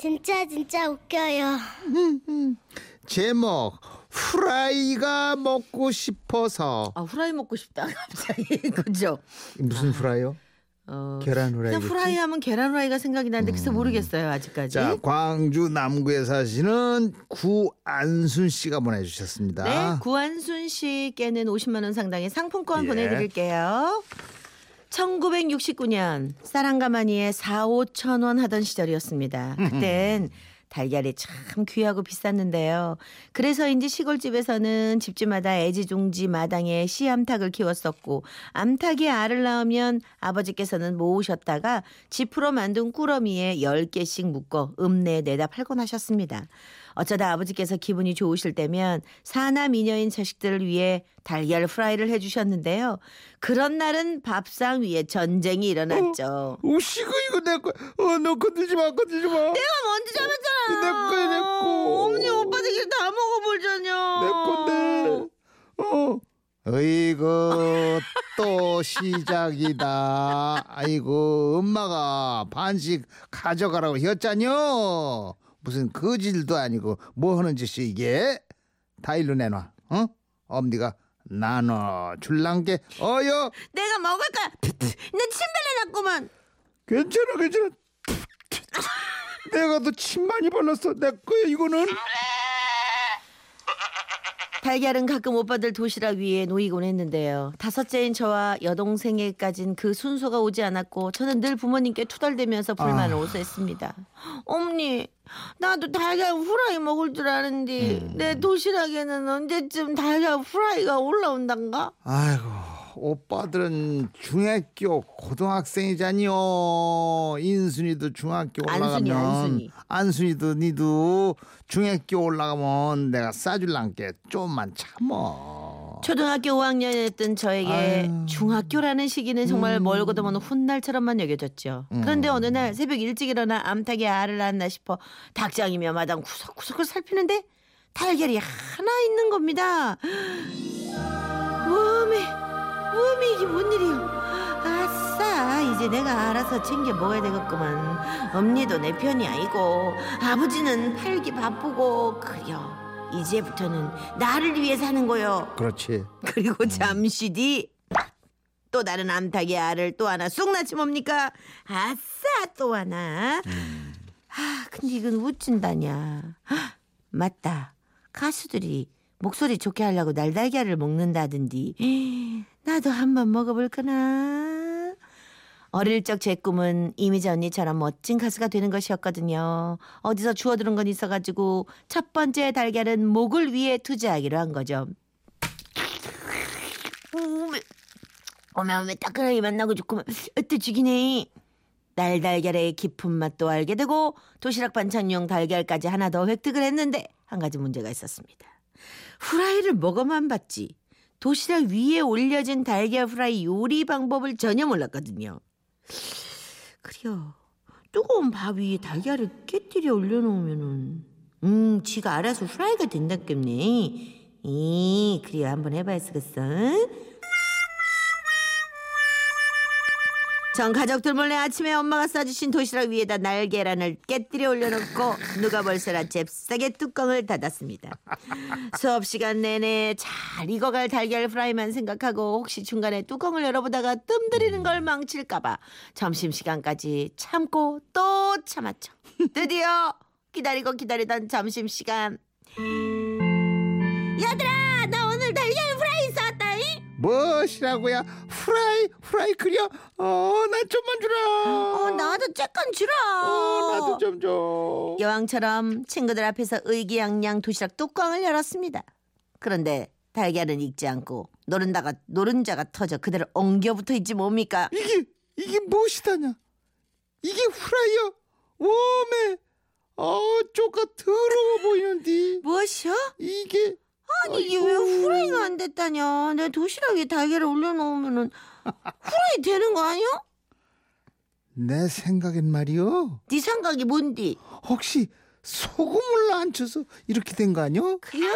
진짜 진짜 웃겨요. 제목 후라이가 먹고 싶어서 아 후라이 먹고 싶다 갑자기 그죠? 무슨 후라이요? 어, 계란 그냥 후라이. 후라이 하면 계란 후라이가 생각이 나는데 글쎄 모르겠어요 아직까지. 자 광주 남구에 사시는 구안순 씨가 보내주셨습니다. 네, 구한순 씨께는 50만 원 상당의 상품권 예. 보내드릴게요. 1969년 사랑가마니에 4, 5천 원 하던 시절이었습니다. 그땐 달걀이 참 귀하고 비쌌는데요. 그래서인지 시골집에서는 집집마다 애지중지 마당에 씨암탉을 키웠었고 암탉이 알을 낳으면 아버지께서는 모으셨다가 지프로 만든 꾸러미에 10개씩 묶어 읍내에 내다 팔곤 하셨습니다. 어쩌다 아버지께서 기분이 좋으실 때면 사남 이녀인 자식들을 위해 달걀 프라이를 해주셨는데요. 그런 날은 밥상 위에 전쟁이 일어났죠. 오시고 이거 내 거. 어 너 건들지 마 건들지 마. 내가 먼저 잡았잖아. 내 거야, 내 거. 어머니 오빠들끼리 다 먹어보자뇨. 내 건데. 어. 어이구 또 시작이다. 아이고 엄마가 반씩 가져가라고 했잖여. 무슨 거질도 아니고 뭐 하는 짓이 이게? 다 일로 내놔. 어? 엄니가 나눠 줄란게 어여 내가 먹을까? 내 침발내 났구만. 괜찮아 괜찮아. 내가 더 침 많이 발랐어. 내 거야 이거는. 달걀은 가끔 오빠들 도시락 위에 놓이곤 했는데요. 다섯째인 저와 여동생에까진 그 순서가 오지 않았고 저는 늘 부모님께 투덜대면서 불만을 아. 호소했습니다. 어머니, 나도 달걀 후라이 먹을 줄 아는데 내 도시락에는 언제쯤 달걀 후라이가 올라온단가? 아이고 오빠들은 중학교 고등학생이잖요 인순이도 중학교 안순이, 올라가면 안순이. 안순이 도 니도 중학교 올라가면 내가 싸줄란게 좀만 참어 초등학교 5학년이었던 저에게 아유. 중학교라는 시기는 정말 멀고도 먼 훗날처럼만 여겨졌죠. 그런데 어느 날 새벽 일찍 일어나 암탉이 알을 낳았나 싶어 닭장이며 마당 구석구석을 살피는데 달걀이 하나 있는 겁니다. 웜에 이게 뭔 일이요? 아싸 이제 내가 알아서 챙겨 먹어야 되겠구만. 엄니도 내 편이 아니고 아버지는 팔기 바쁘고 그려. 이제부터는 나를 위해 사는 거요. 그렇지 그리고 잠시 뒤 또 다른 암탉의 알을 또 하나 쑥 낳지 뭡니까? 아싸 또 하나. 아 근데 이건. 아, 맞다. 가수들이 목소리 좋게 하려고 날달걀을 먹는다던디. 나도 한번 먹어볼까나. 어릴 적 제 꿈은 이미지 언니처럼 멋진 가수가 되는 것이었거든요. 어디서 주워들은 건 있어가지고 첫 번째 달걀은 목을 위해 투자하기로 한 거죠. 오메, 오메, 오메, 따끈하게 만나고 좋구만. 어때 죽이네. 날달걀의 깊은 맛도 알게 되고 도시락 반찬용 달걀까지 하나 더 획득을 했는데 한 가지 문제가 있었습니다. 후라이를 먹어만 봤지 도시락 위에 올려진 달걀 후라이 요리 방법을 전혀 몰랐거든요. 그래요. 뜨거운 밥 위에 달걀을 깨뜨려 올려놓으면은 음 지가 알아서 후라이가 된다겠네. 이 그래요 한번 해봐야 쓰겠어. 전 가족들 몰래 아침에 엄마가 싸주신 도시락 위에다 날계란을 깨뜨려 올려놓고 누가 벌써라 잽싸게 뚜껑을 닫았습니다. 수업 시간 내내 잘 익어갈 달걀 프라이만 생각하고 혹시 중간에 뚜껑을 열어보다가 뜸 들이는 걸 망칠까봐 점심 시간까지 참고 또 참았죠. 드디어 기다리고 기다리던 점심 시간. 얘들아 나 오늘 달걀 프라이 쌌다잉. 무엇이라고야 후라이 후라이 그려 어나 좀만 주라 어 나도 조금 주라. 어, 나도 좀줘 여왕처럼 친구들 앞에서 의기양양 도시락 뚜껑을 열었습니다. 그런데 달걀은 익지 않고 노른자가 노른자가 터져 그대로 엉겨붙어 있지 뭡니까? 이게 이게 무엇이다냐? 이게 후라이요? 오메 어 쪼까 더러워 보이는디 무엇이요? 이게 아니 이게 왜 후라이가 안 됐다냐? 내 도시락에 달걀을 올려놓으면은 후라이 되는 거 아니야? 내 생각엔 말이요 네 생각이 뭔디? 혹시 소금을 안 쳐서 이렇게 된 거 아니요? 그래요?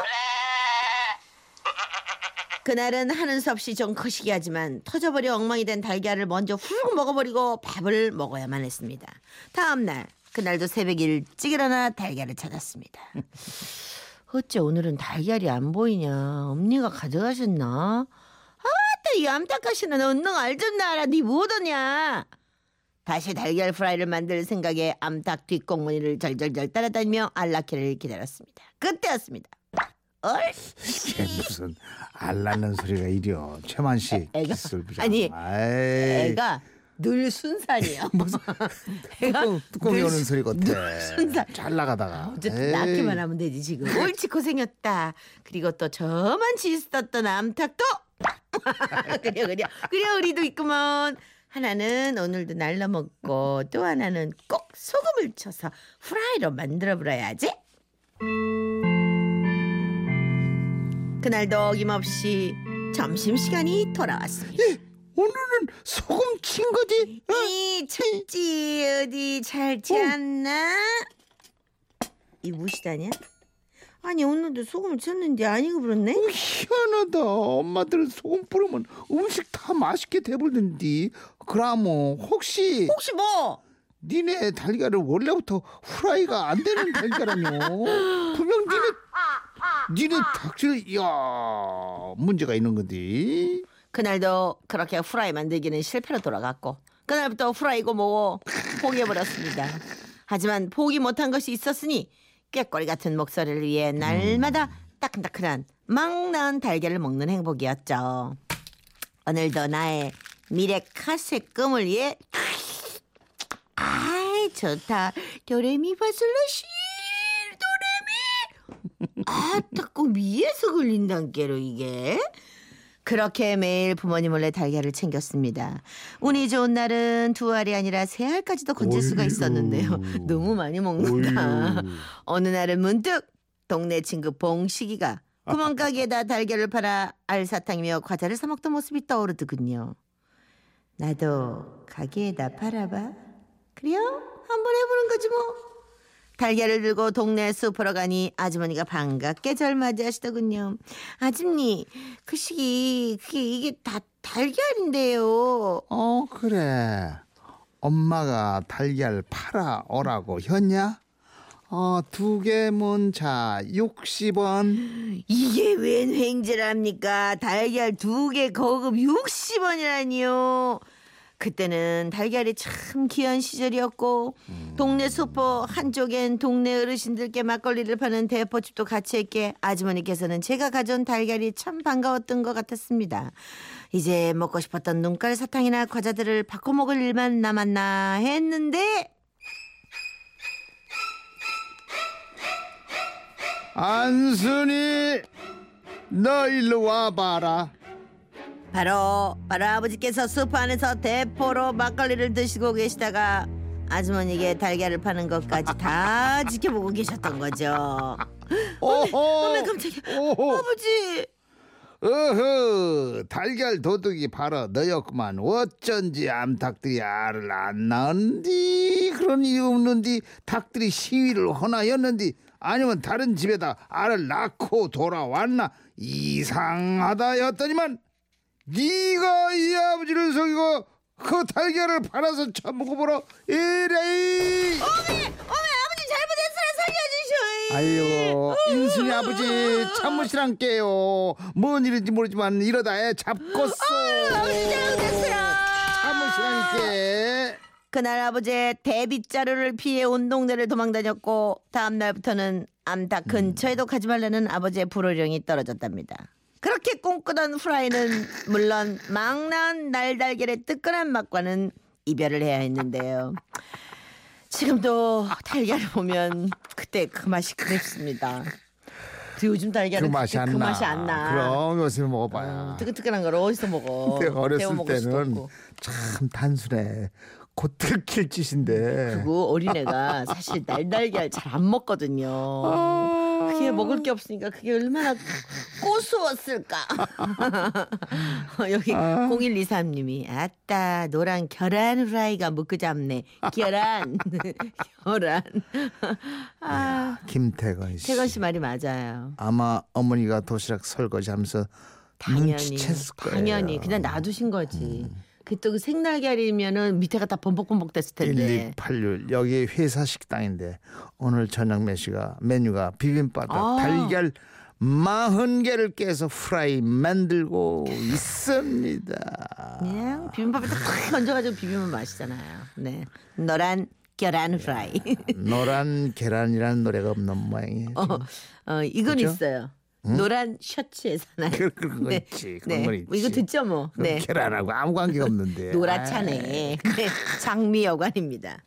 그날은 하는 수 없이 좀 거시기 하지만 터져버려 엉망이 된 달걀을 먼저 훌 먹어버리고 밥을 먹어야만 했습니다. 다음 날 그날도 새벽 일찍 일어나 달걀을 찾았습니다. 어째 오늘은 달걀이 안 보이냐? 엄니가 가져가셨나? 아따 이 암탉가시는 언능 알좀 나라 니 뭐더냐? 다시 달걀 프라이를 만들 생각에 암탉 뒤꽁무니를 절절절 따라다니며 알 낳기를 기다렸습니다. 그때였습니다. 얼 이게 무슨 알 낳는 소리가 이려 최만 씨 애가- 기술 부장. 아니, 아이, 애가 늘 순산이야. 무슨 뚜껑, 뚜껑이 늘 오는 순- 소리 같아. 늘 순산. 잘 나가다가. 어쨌든 에이. 낳기만 하면 되지 지금. 옳지 고생했다. 그리고 또 저만치 있었던 암탉도 그래 그래 그래 우리도 있구먼. 하나는 오늘도 날라 먹고 또 하나는 꼭 소금을 쳐서 후라이로 만들어 버려야지. 그날도 어김없이 점심 시간이 돌아왔습니다. 예, 오늘은 소금 친 거지? 어? 이 쳤지 어디 잘지 않나? 이 무시다냐? 아니 오늘도 소금을 쳤는데 아니고 그렇네? 어, 희한하다. 엄마들은 소금 뿌리면 음식 다 맛있게 돼버리는디. 그라모 혹시 혹시 뭐? 니네 달걀은 원래부터 후라이가 안 되는 달걀아뇨? 분명 니네 니네 닭질 야 문제가 있는 건데. 그날도 그렇게 후라이 만들기는 실패로 돌아갔고 그날부터 후라이고 뭐고 포기해버렸습니다. 하지만 포기 못한 것이 있었으니 꾀꼬리 같은 목소리를 위해 날마다 따끈따끈한 막 나은 달걀을 먹는 행복이었죠. 오늘도 나의 미래 카세 꿈을 위해 아이 좋다 도레미 파솔라시 도레미 아따 꼭 위에서 걸린단 게로 이게 그렇게 매일 부모님 몰래 달걀을 챙겼습니다. 운이 좋은 날은 두 알이 아니라 세 알까지도 건질 수가 어이구. 있었는데요. 너무 많이 먹는다. 어이구. 어느 날은 문득 동네 친구 봉식이가 구멍가게에다 달걀을 팔아 알사탕이며 과자를 사 먹던 모습이 떠오르더군요. 나도 가게에다 팔아봐. 그래요? 한번 해보는 거지 뭐. 달걀을 들고 동네 숲으로 가니 아주머니가 반갑게 절 맞이하시더군요. 아줌니, 그 시기 그게 이게 다 달걀인데요. 어 그래. 엄마가 달걀 팔아 오라고 했냐? 어, 두개 문자 60원. 이게 웬 횡재랍니까? 달걀 두 개 거급 60원이라니요. 그때는 달걀이 참 귀한 시절이었고 동네 슈퍼 한쪽엔 동네 어르신들께 막걸리를 파는 대포집도 같이 했기에 아주머니께서는 제가 가져온 달걀이 참 반가웠던 것 같았습니다. 이제 먹고 싶었던 눈깔 사탕이나 과자들을 바꿔 먹을 일만 남았나 했는데 안순이 너 일로 와봐라. 바로 바로 아버지께서 슈퍼 안에서 대포로 막걸리를 드시고 계시다가 아주머니에게 달걀을 파는 것까지 다 지켜보고 계셨던 거죠. 어메 깜짝이야. 오호. 아버지. 어허 달걀 도둑이 바로 너였구만 어쩐지 암탉들이 알을 안 낳은디 그런 이유 없는디 닭들이 시위를 허나였는디 아니면 다른 집에다 알을 낳고 돌아왔나 이상하다 였더니만 네가 이 아버지를 속이고 그 달걀을 팔아서 처먹어보라 이래 어메 어메 아버지 잘못했어요 살려주셔. 아이고 인순이 아버지 참으시란께요 뭔 일인지 모르지만 이러다 애 잡겠어 아버지 잘못했어요. 참으시란께 그날 아버지의 대빗자루를 피해 온 동네를 도망다녔고 다음 날부터는 암탉 근처에도 가지 말라는 아버지의 불호령이 떨어졌답니다. 그렇게 꿈꾸던 후라이는 물론 망나은 날달걀의 뜨끈한 맛과는 이별을 해야 했는데요. 지금도 달걀을 보면 그때 그 맛이 그립습니다. 그 요즘 달걀은 그 맛이 그때 안그 나. 맛이 안 나. 그럼 요새 먹어봐야. 어, 뜨끈뜨끈한 걸 어디서 먹어? 어렸을 때는. 참 단순해. 곧 들킬 짓인데. 그리고 어린애가 사실 날달걀 잘 안 먹거든요. 아. 그게 먹을 게 없으니까 그게 얼마나 고소웠을까. 여기 아. 0123님이 아따 노란 계란 후라이가 먹고 잡네. 계란. 계란. 아, 김태건 씨. 태건 씨 말이 맞아요. 아마 어머니가 도시락 설거지하면서 당연히. 눈치챘을 거예요. 당연히 그냥 놔두신 거지. 그또 그 생날개리면은 밑에가 다 범벅범벅 됐을 텐데. 1286 여기 회사 식당인데 오늘 저녁 메시가 메뉴가 비빔밥에 아. 달걀 마흔 개를 깨서 프라이 만들고 있습니다. 그냥 비빔밥에 탁 얹어가지고 비비면 맛있잖아요. 네, 노란 계란 프라이. 노란 계란이라는 노래가 없는 모양이에요. 어, 어 이건 그죠? 있어요. 노란 셔츠의 사나. 그- 그런 거 있지. 그런 네. 건 있지. 뭐 이거 듣죠 뭐. 그건 네. 계란하고 아무 관계가 없는데. 노랗차네. 네. 장미 여관입니다.